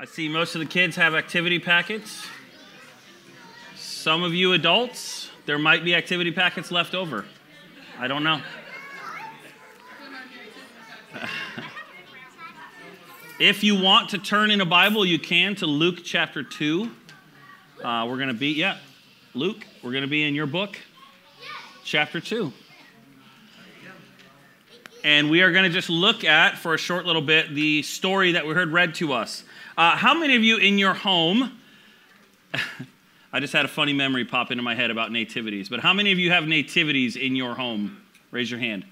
I see most of the kids have activity packets. Some of you adults, there might be activity packets left over. I don't know. if you want to turn in a Bible, you can to Luke chapter 2. Uh, we're going to be, yeah, Luke, we're going to be in your book, chapter 2. And we are going to just look at, for a short little bit, the story that we heard read to us. Uh, how many of you in your home, I just had a funny memory pop into my head about nativities, but how many of you have nativities in your home? Raise your hand.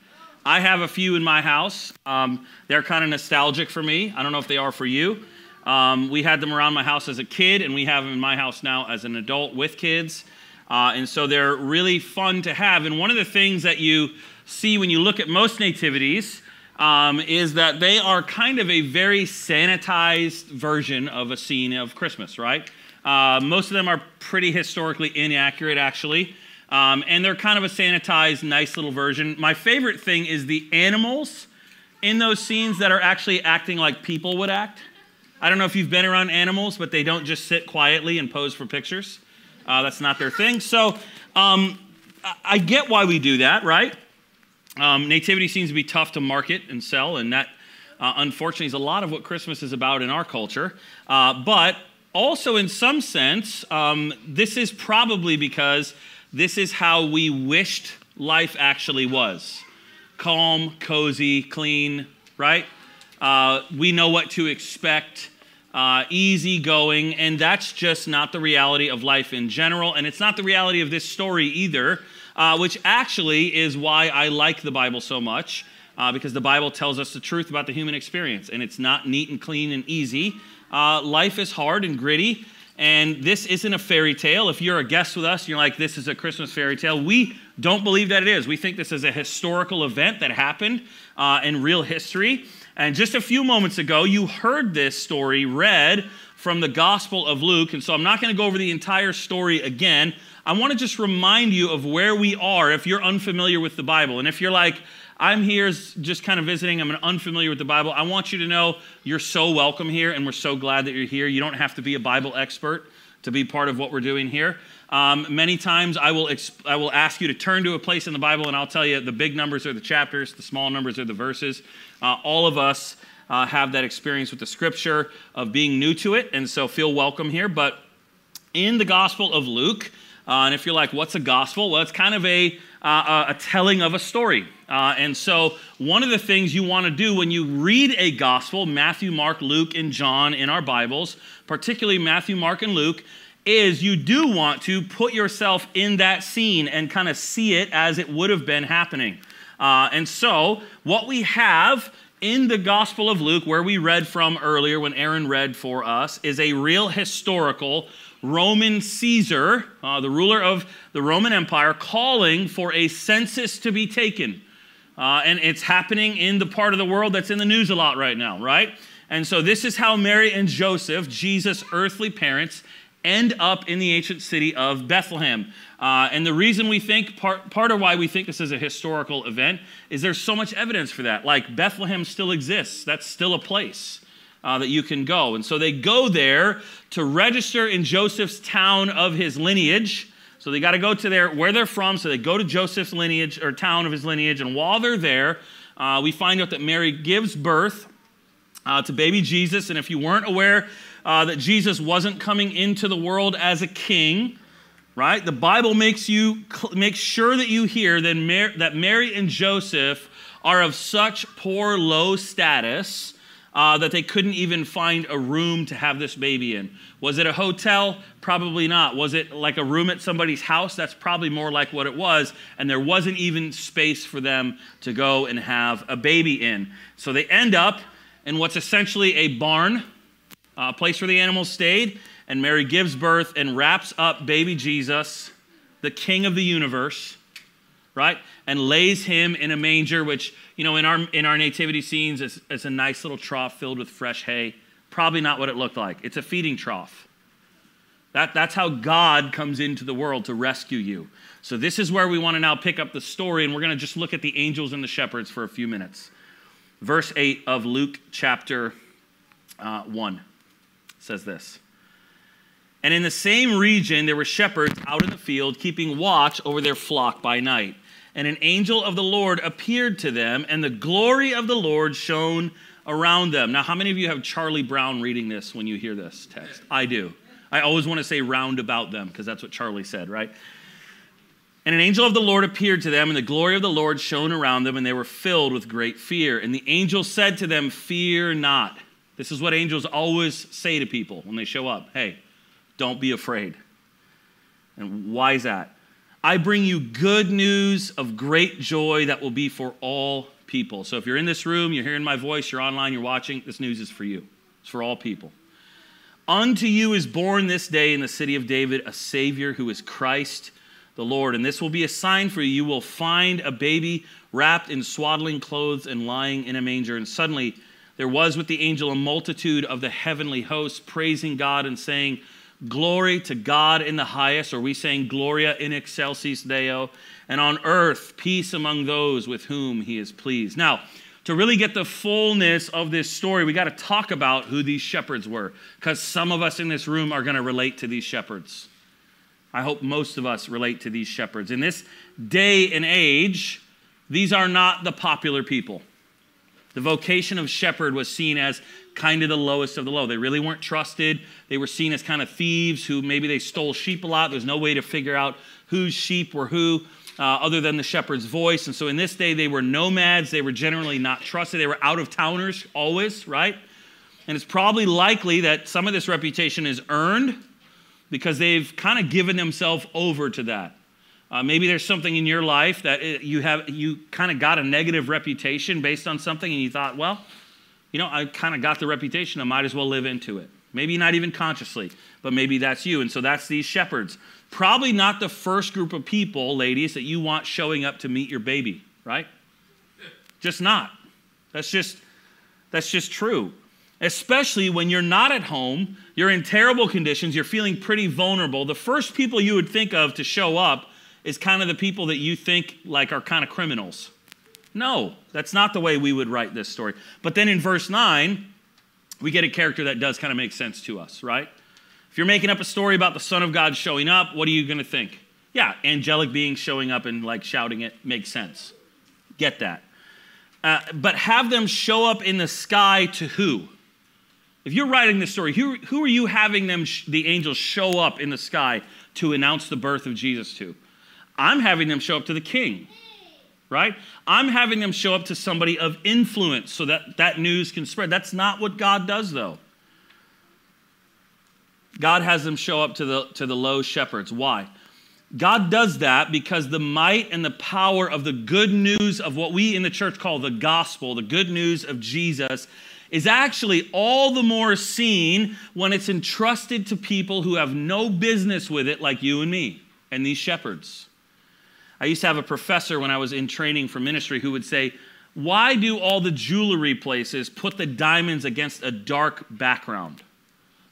I have a few in my house. Um, they're kind of nostalgic for me. I don't know if they are for you. Um, we had them around my house as a kid, and we have them in my house now as an adult with kids. Uh, and so they're really fun to have. And one of the things that you see when you look at most nativities um, is that they are kind of a very sanitized version of a scene of Christmas, right? Uh, most of them are pretty historically inaccurate, actually. Um, and they're kind of a sanitized, nice little version. My favorite thing is the animals in those scenes that are actually acting like people would act. I don't know if you've been around animals, but they don't just sit quietly and pose for pictures. Uh, that's not their thing. So um, I get why we do that, right? Um, nativity seems to be tough to market and sell, and that uh, unfortunately is a lot of what Christmas is about in our culture. Uh, but also, in some sense, um, this is probably because this is how we wished life actually was calm, cozy, clean, right? Uh, we know what to expect. Uh, easy going, and that's just not the reality of life in general, and it's not the reality of this story either uh, which actually is why I like the Bible so much, uh, because the Bible tells us the truth about the human experience, and it's not neat and clean and easy. Uh, life is hard and gritty, and this isn't a fairy tale. If you're a guest with us, you're like, this is a Christmas fairy tale. We don't believe that it is. We think this is a historical event that happened uh, in real history. And just a few moments ago, you heard this story read from the Gospel of Luke. And so I'm not going to go over the entire story again. I want to just remind you of where we are if you're unfamiliar with the Bible. And if you're like, I'm here just kind of visiting, I'm unfamiliar with the Bible, I want you to know you're so welcome here and we're so glad that you're here. You don't have to be a Bible expert to be part of what we're doing here. Um, many times I will, exp- I will ask you to turn to a place in the Bible and I'll tell you the big numbers are the chapters, the small numbers are the verses. Uh, all of us uh, have that experience with the scripture of being new to it, and so feel welcome here. But in the Gospel of Luke, uh, and if you're like, what's a gospel? Well, it's kind of a, uh, a telling of a story. Uh, and so, one of the things you want to do when you read a gospel, Matthew, Mark, Luke, and John in our Bibles, particularly Matthew, Mark, and Luke, is you do want to put yourself in that scene and kind of see it as it would have been happening. Uh, and so, what we have in the Gospel of Luke, where we read from earlier when Aaron read for us, is a real historical Roman Caesar, uh, the ruler of the Roman Empire, calling for a census to be taken. Uh, and it's happening in the part of the world that's in the news a lot right now, right? And so this is how Mary and Joseph, Jesus' earthly parents, end up in the ancient city of Bethlehem. Uh, and the reason we think, part, part of why we think this is a historical event, is there's so much evidence for that. Like Bethlehem still exists, that's still a place uh, that you can go. And so they go there to register in Joseph's town of his lineage. So they got to go to their where they're from. So they go to Joseph's lineage or town of his lineage. And while they're there, uh, we find out that Mary gives birth uh, to baby Jesus. And if you weren't aware uh, that Jesus wasn't coming into the world as a king, right? The Bible makes you make sure that you hear that, that Mary and Joseph are of such poor, low status uh, that they couldn't even find a room to have this baby in. Was it a hotel? Probably not. Was it like a room at somebody's house? That's probably more like what it was. And there wasn't even space for them to go and have a baby in. So they end up in what's essentially a barn, a place where the animals stayed. And Mary gives birth and wraps up baby Jesus, the king of the universe, right? And lays him in a manger, which you know, in our, in our nativity scenes, it's a nice little trough filled with fresh hay. Probably not what it looked like. It's a feeding trough. That, that's how God comes into the world to rescue you. So, this is where we want to now pick up the story, and we're going to just look at the angels and the shepherds for a few minutes. Verse 8 of Luke chapter uh, 1 says this. And in the same region, there were shepherds out in the field, keeping watch over their flock by night. And an angel of the Lord appeared to them, and the glory of the Lord shone around them. Now, how many of you have Charlie Brown reading this when you hear this text? I do. I always want to say round about them because that's what Charlie said, right? And an angel of the Lord appeared to them, and the glory of the Lord shone around them, and they were filled with great fear. And the angel said to them, Fear not. This is what angels always say to people when they show up Hey, don't be afraid. And why is that? I bring you good news of great joy that will be for all people. So if you're in this room, you're hearing my voice, you're online, you're watching, this news is for you. It's for all people. Unto you is born this day in the city of David a Savior who is Christ the Lord. And this will be a sign for you. You will find a baby wrapped in swaddling clothes and lying in a manger. And suddenly there was with the angel a multitude of the heavenly hosts praising God and saying, Glory to God in the highest, or we saying Gloria in excelsis Deo, and on earth peace among those with whom he is pleased. Now, to really get the fullness of this story, we got to talk about who these shepherds were, because some of us in this room are going to relate to these shepherds. I hope most of us relate to these shepherds. In this day and age, these are not the popular people. The vocation of shepherd was seen as kind of the lowest of the low. They really weren't trusted. They were seen as kind of thieves who maybe they stole sheep a lot. There's no way to figure out whose sheep were who. Uh, other than the shepherd's voice. And so in this day, they were nomads. They were generally not trusted. They were out of towners always, right? And it's probably likely that some of this reputation is earned because they've kind of given themselves over to that. Uh, maybe there's something in your life that it, you have you kind of got a negative reputation based on something, and you thought, well, you know, I kind of got the reputation, I might as well live into it. Maybe not even consciously, but maybe that's you. And so that's these shepherds. Probably not the first group of people, ladies, that you want showing up to meet your baby, right? Just not. That's just that's just true. Especially when you're not at home, you're in terrible conditions, you're feeling pretty vulnerable. The first people you would think of to show up is kind of the people that you think like are kind of criminals. No, that's not the way we would write this story. But then in verse 9, we get a character that does kind of make sense to us, right? If you're making up a story about the Son of God showing up, what are you going to think? Yeah, angelic beings showing up and like shouting it makes sense. Get that. Uh, but have them show up in the sky to who? If you're writing this story, who, who are you having them, the angels, show up in the sky to announce the birth of Jesus to? I'm having them show up to the king right? I'm having them show up to somebody of influence so that that news can spread. That's not what God does, though. God has them show up to the, to the low shepherds. Why? God does that because the might and the power of the good news of what we in the church call the gospel, the good news of Jesus, is actually all the more seen when it's entrusted to people who have no business with it, like you and me and these shepherds. I used to have a professor when I was in training for ministry who would say, Why do all the jewelry places put the diamonds against a dark background?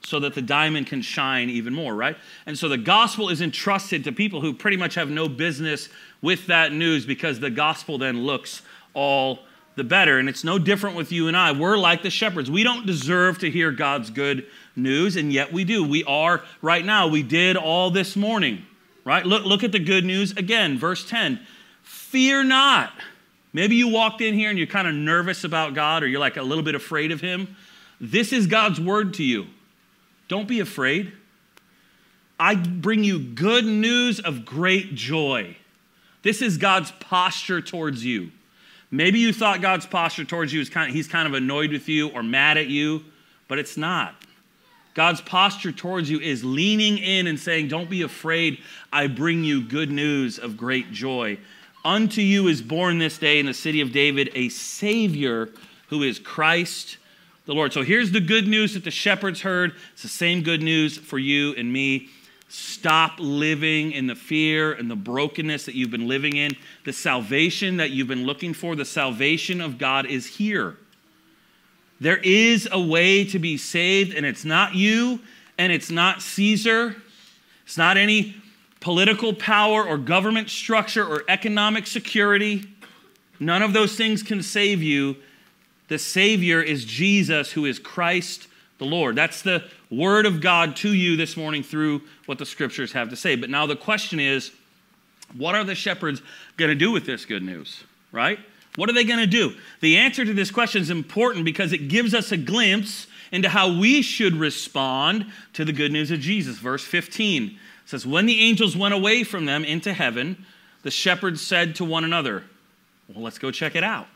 So that the diamond can shine even more, right? And so the gospel is entrusted to people who pretty much have no business with that news because the gospel then looks all the better. And it's no different with you and I. We're like the shepherds. We don't deserve to hear God's good news, and yet we do. We are right now. We did all this morning right? Look, look at the good news again, verse 10. Fear not. Maybe you walked in here and you're kind of nervous about God or you're like a little bit afraid of Him. This is God's word to you. Don't be afraid. I bring you good news of great joy. This is God's posture towards you. Maybe you thought God's posture towards you is kind of, he's kind of annoyed with you or mad at you, but it's not. God's posture towards you is leaning in and saying, Don't be afraid. I bring you good news of great joy. Unto you is born this day in the city of David a Savior who is Christ the Lord. So here's the good news that the shepherds heard. It's the same good news for you and me. Stop living in the fear and the brokenness that you've been living in. The salvation that you've been looking for, the salvation of God is here. There is a way to be saved, and it's not you, and it's not Caesar. It's not any political power or government structure or economic security. None of those things can save you. The Savior is Jesus, who is Christ the Lord. That's the word of God to you this morning through what the scriptures have to say. But now the question is what are the shepherds going to do with this good news, right? What are they going to do? The answer to this question is important because it gives us a glimpse into how we should respond to the good news of Jesus. Verse 15 says, When the angels went away from them into heaven, the shepherds said to one another, Well, let's go check it out,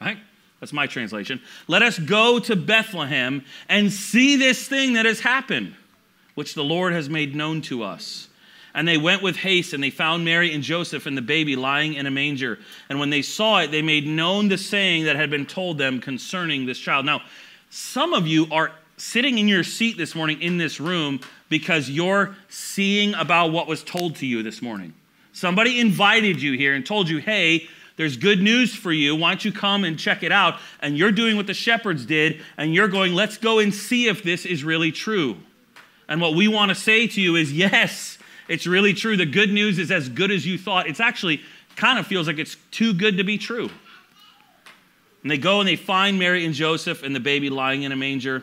right? That's my translation. Let us go to Bethlehem and see this thing that has happened, which the Lord has made known to us. And they went with haste, and they found Mary and Joseph and the baby lying in a manger. And when they saw it, they made known the saying that had been told them concerning this child. Now, some of you are sitting in your seat this morning in this room because you're seeing about what was told to you this morning. Somebody invited you here and told you, hey, there's good news for you. Why don't you come and check it out? And you're doing what the shepherds did, and you're going, let's go and see if this is really true. And what we want to say to you is, yes, it's really true. The good news is as good as you thought. It's actually kind of feels like it's too good to be true. And they go and they find Mary and Joseph and the baby lying in a manger.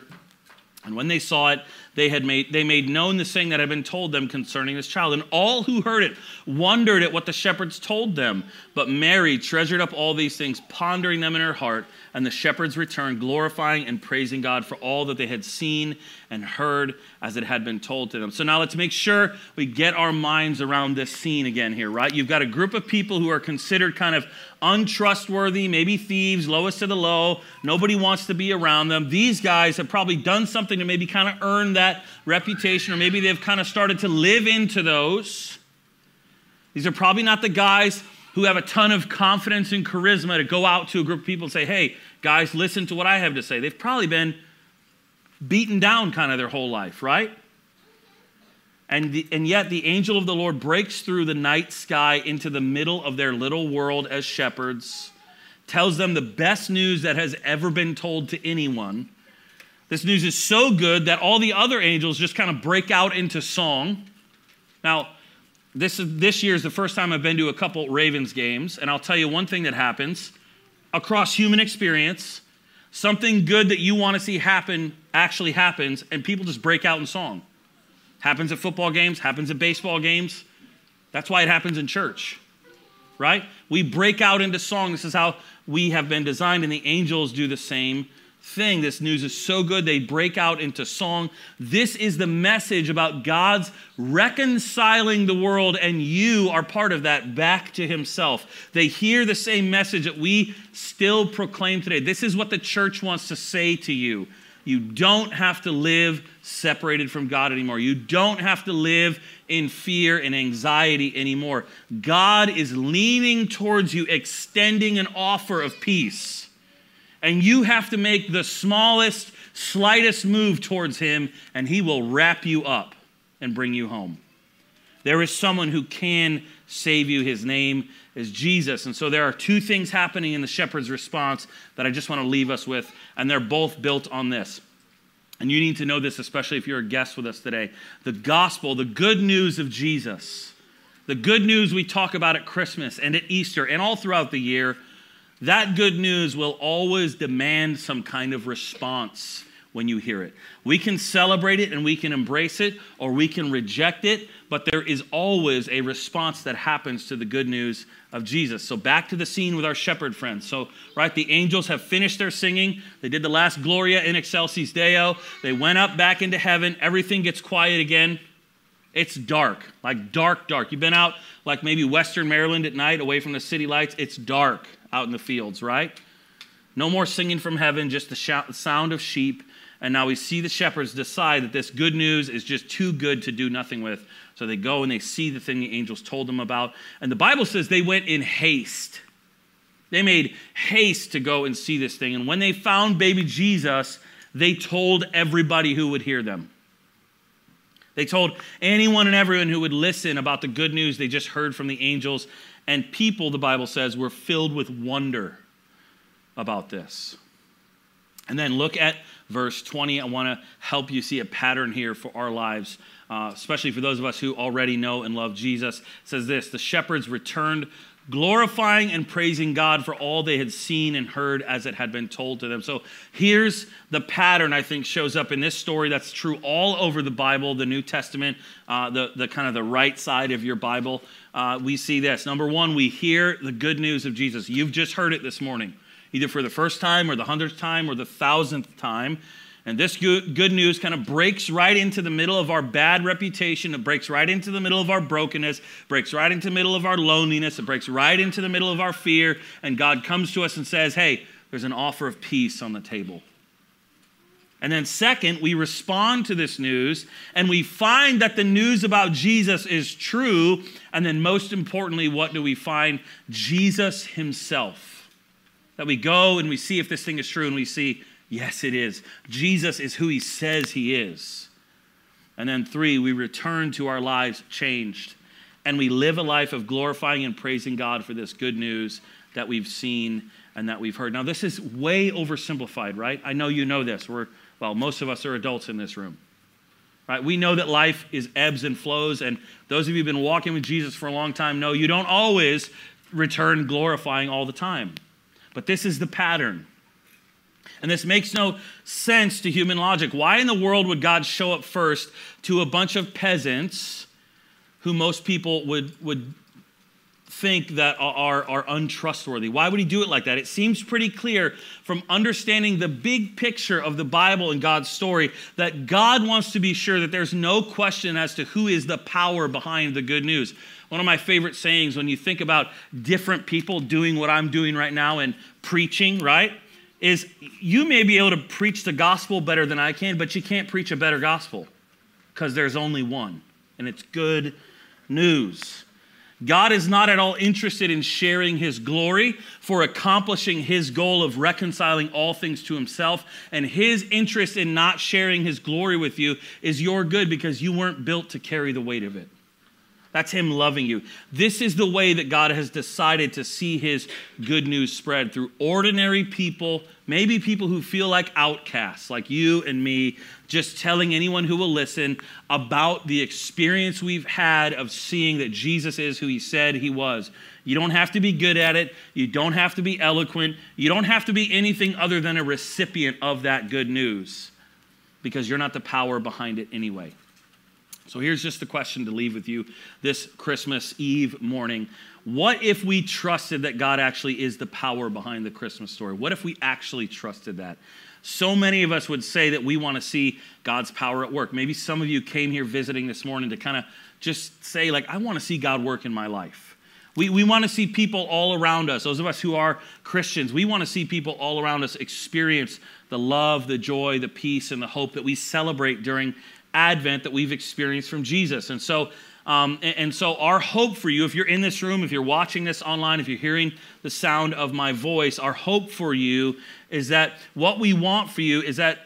And when they saw it, they had made they made known the thing that had been told them concerning this child. And all who heard it wondered at what the shepherds told them. But mary treasured up all these things pondering them in her heart. And the shepherds returned glorifying and praising god for all that they had seen and heard as it had been told to them. So now let's make sure we get our minds around this scene again here right? You've got a group of people who are considered kind of untrustworthy, maybe thieves, lowest of the low. Nobody wants to be around them. These guys have probably done something to maybe kind of earn that reputation, or maybe they've kind of started to live into those. These are probably not the guys who have a ton of confidence and charisma to go out to a group of people and say, hey, guys, listen to what I have to say. They've probably been beaten down kind of their whole life, right? And, the, and yet the angel of the Lord breaks through the night sky into the middle of their little world as shepherds, tells them the best news that has ever been told to anyone. This news is so good that all the other angels just kind of break out into song. Now, this, is, this year is the first time I've been to a couple Ravens games, and I'll tell you one thing that happens across human experience something good that you want to see happen actually happens, and people just break out in song. Happens at football games, happens at baseball games. That's why it happens in church, right? We break out into song. This is how we have been designed, and the angels do the same thing. This news is so good, they break out into song. This is the message about God's reconciling the world, and you are part of that back to Himself. They hear the same message that we still proclaim today. This is what the church wants to say to you. You don't have to live separated from God anymore. You don't have to live in fear and anxiety anymore. God is leaning towards you, extending an offer of peace. And you have to make the smallest, slightest move towards Him, and He will wrap you up and bring you home. There is someone who can save you. His name is Jesus. And so there are two things happening in the shepherd's response that I just want to leave us with, and they're both built on this. And you need to know this, especially if you're a guest with us today. The gospel, the good news of Jesus, the good news we talk about at Christmas and at Easter and all throughout the year, that good news will always demand some kind of response when you hear it. We can celebrate it and we can embrace it, or we can reject it, but there is always a response that happens to the good news of Jesus. So back to the scene with our shepherd friends. So, right, the angels have finished their singing. They did the last Gloria in Excelsis Deo. They went up back into heaven. Everything gets quiet again. It's dark, like dark, dark. You've been out like maybe Western Maryland at night away from the city lights. It's dark out in the fields, right? No more singing from heaven, just the sound of sheep and now we see the shepherds decide that this good news is just too good to do nothing with. So they go and they see the thing the angels told them about. And the Bible says they went in haste. They made haste to go and see this thing. And when they found baby Jesus, they told everybody who would hear them. They told anyone and everyone who would listen about the good news they just heard from the angels. And people, the Bible says, were filled with wonder about this. And then look at verse 20. I want to help you see a pattern here for our lives, uh, especially for those of us who already know and love Jesus. It says this The shepherds returned glorifying and praising God for all they had seen and heard as it had been told to them. So here's the pattern I think shows up in this story that's true all over the Bible, the New Testament, uh, the, the kind of the right side of your Bible. Uh, we see this. Number one, we hear the good news of Jesus. You've just heard it this morning, either for the first time or the hundredth time or the thousandth time. And this good news kind of breaks right into the middle of our bad reputation. It breaks right into the middle of our brokenness, breaks right into the middle of our loneliness. It breaks right into the middle of our fear. And God comes to us and says, Hey, there's an offer of peace on the table. And then, second, we respond to this news and we find that the news about Jesus is true. And then, most importantly, what do we find? Jesus Himself. That we go and we see if this thing is true and we see Yes, it is. Jesus is who he says he is. And then three, we return to our lives changed. And we live a life of glorifying and praising God for this good news that we've seen and that we've heard. Now, this is way oversimplified, right? I know you know this. We're, well, most of us are adults in this room. Right? We know that life is ebbs and flows, and those of you who've been walking with Jesus for a long time know you don't always return glorifying all the time. But this is the pattern. And this makes no sense to human logic. Why in the world would God show up first to a bunch of peasants who most people would, would think that are, are untrustworthy? Why would he do it like that? It seems pretty clear from understanding the big picture of the Bible and God's story that God wants to be sure that there's no question as to who is the power behind the good news. One of my favorite sayings when you think about different people doing what I'm doing right now and preaching, right? Is you may be able to preach the gospel better than I can, but you can't preach a better gospel because there's only one, and it's good news. God is not at all interested in sharing his glory for accomplishing his goal of reconciling all things to himself. And his interest in not sharing his glory with you is your good because you weren't built to carry the weight of it. That's Him loving you. This is the way that God has decided to see His good news spread through ordinary people, maybe people who feel like outcasts, like you and me, just telling anyone who will listen about the experience we've had of seeing that Jesus is who He said He was. You don't have to be good at it. You don't have to be eloquent. You don't have to be anything other than a recipient of that good news because you're not the power behind it anyway. So here's just the question to leave with you this Christmas Eve morning. What if we trusted that God actually is the power behind the Christmas story? What if we actually trusted that? So many of us would say that we want to see God's power at work. Maybe some of you came here visiting this morning to kind of just say, like, I want to see God work in my life. We, we want to see people all around us, those of us who are Christians, we want to see people all around us experience the love, the joy, the peace, and the hope that we celebrate during advent that we've experienced from Jesus. And so, um, and, and so, our hope for you, if you're in this room, if you're watching this online, if you're hearing the sound of my voice, our hope for you is that what we want for you is that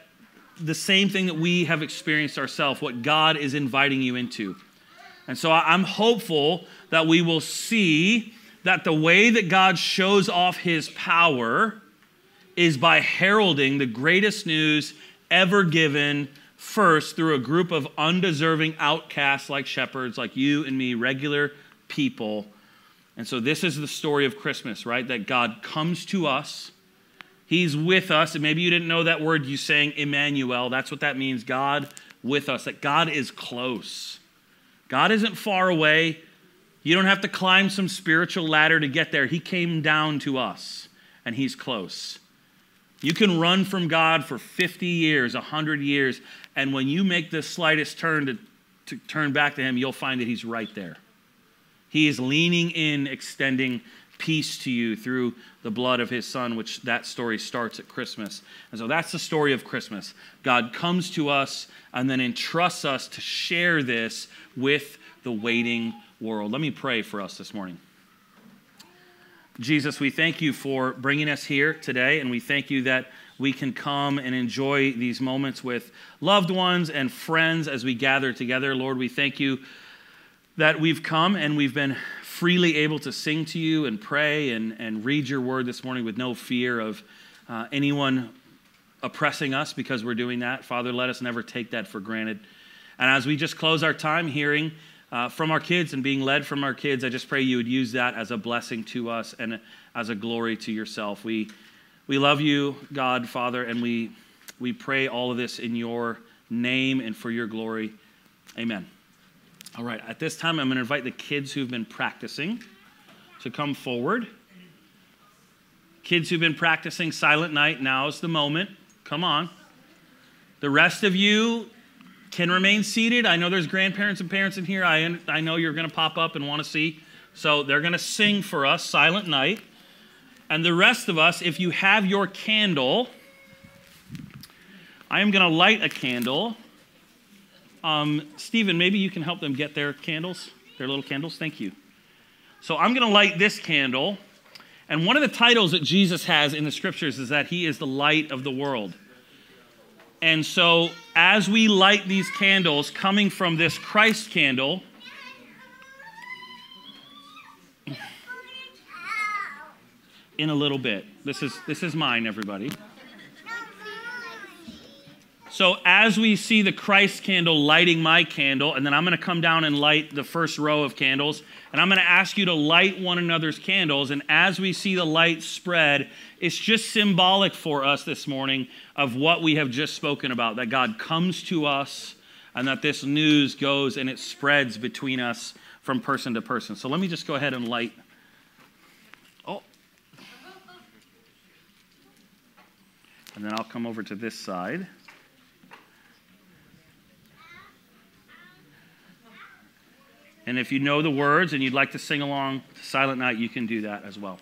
the same thing that we have experienced ourselves, what God is inviting you into. And so, I'm hopeful that we will see that the way that God shows off his power is by heralding the greatest news ever given first through a group of undeserving outcasts like shepherds, like you and me, regular people. And so, this is the story of Christmas, right? That God comes to us. He's with us. And maybe you didn't know that word you sang, Emmanuel. That's what that means God with us, that God is close. God isn't far away. You don't have to climb some spiritual ladder to get there. He came down to us, and He's close. You can run from God for 50 years, 100 years, and when you make the slightest turn to, to turn back to Him, you'll find that He's right there. He is leaning in, extending peace to you through the blood of His Son, which that story starts at Christmas. And so that's the story of Christmas. God comes to us and then entrusts us to share this with the waiting world. Let me pray for us this morning. Jesus, we thank you for bringing us here today, and we thank you that we can come and enjoy these moments with loved ones and friends as we gather together. Lord, we thank you that we've come and we've been freely able to sing to you and pray and, and read your word this morning with no fear of uh, anyone oppressing us because we're doing that. Father, let us never take that for granted. And as we just close our time hearing uh, from our kids and being led from our kids. I just pray you would use that as a blessing to us and as a glory to yourself. We, we love you, God, Father, and we, we pray all of this in your name and for your glory. Amen. All right, at this time, I'm going to invite the kids who've been practicing to come forward. Kids who've been practicing Silent Night, now is the moment. Come on. The rest of you can remain seated. I know there's grandparents and parents in here. I, I know you're going to pop up and want to see. So they're going to sing for us Silent Night. And the rest of us, if you have your candle, I am going to light a candle um, Stephen, maybe you can help them get their candles, their little candles. Thank you. So I'm going to light this candle. And one of the titles that Jesus has in the scriptures is that he is the light of the world. And so as we light these candles coming from this Christ candle, in a little bit. This is this is mine everybody. So as we see the Christ candle lighting my candle, and then I'm going to come down and light the first row of candles, and I'm going to ask you to light one another's candles. And as we see the light spread, it's just symbolic for us this morning of what we have just spoken about that God comes to us and that this news goes and it spreads between us from person to person. So let me just go ahead and light. Oh. And then I'll come over to this side. And if you know the words and you'd like to sing along to Silent Night, you can do that as well.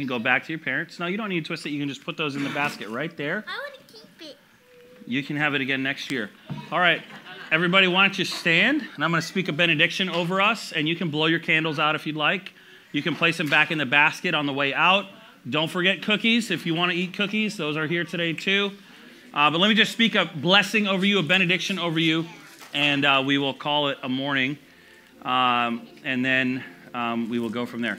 Can go back to your parents. No, you don't need to twist it. You can just put those in the basket right there. I want to keep it. You can have it again next year. All right. Everybody, why don't you stand? And I'm going to speak a benediction over us, and you can blow your candles out if you'd like. You can place them back in the basket on the way out. Don't forget cookies if you want to eat cookies. Those are here today too. Uh, but let me just speak a blessing over you, a benediction over you, and uh, we will call it a morning. Um, and then um, we will go from there.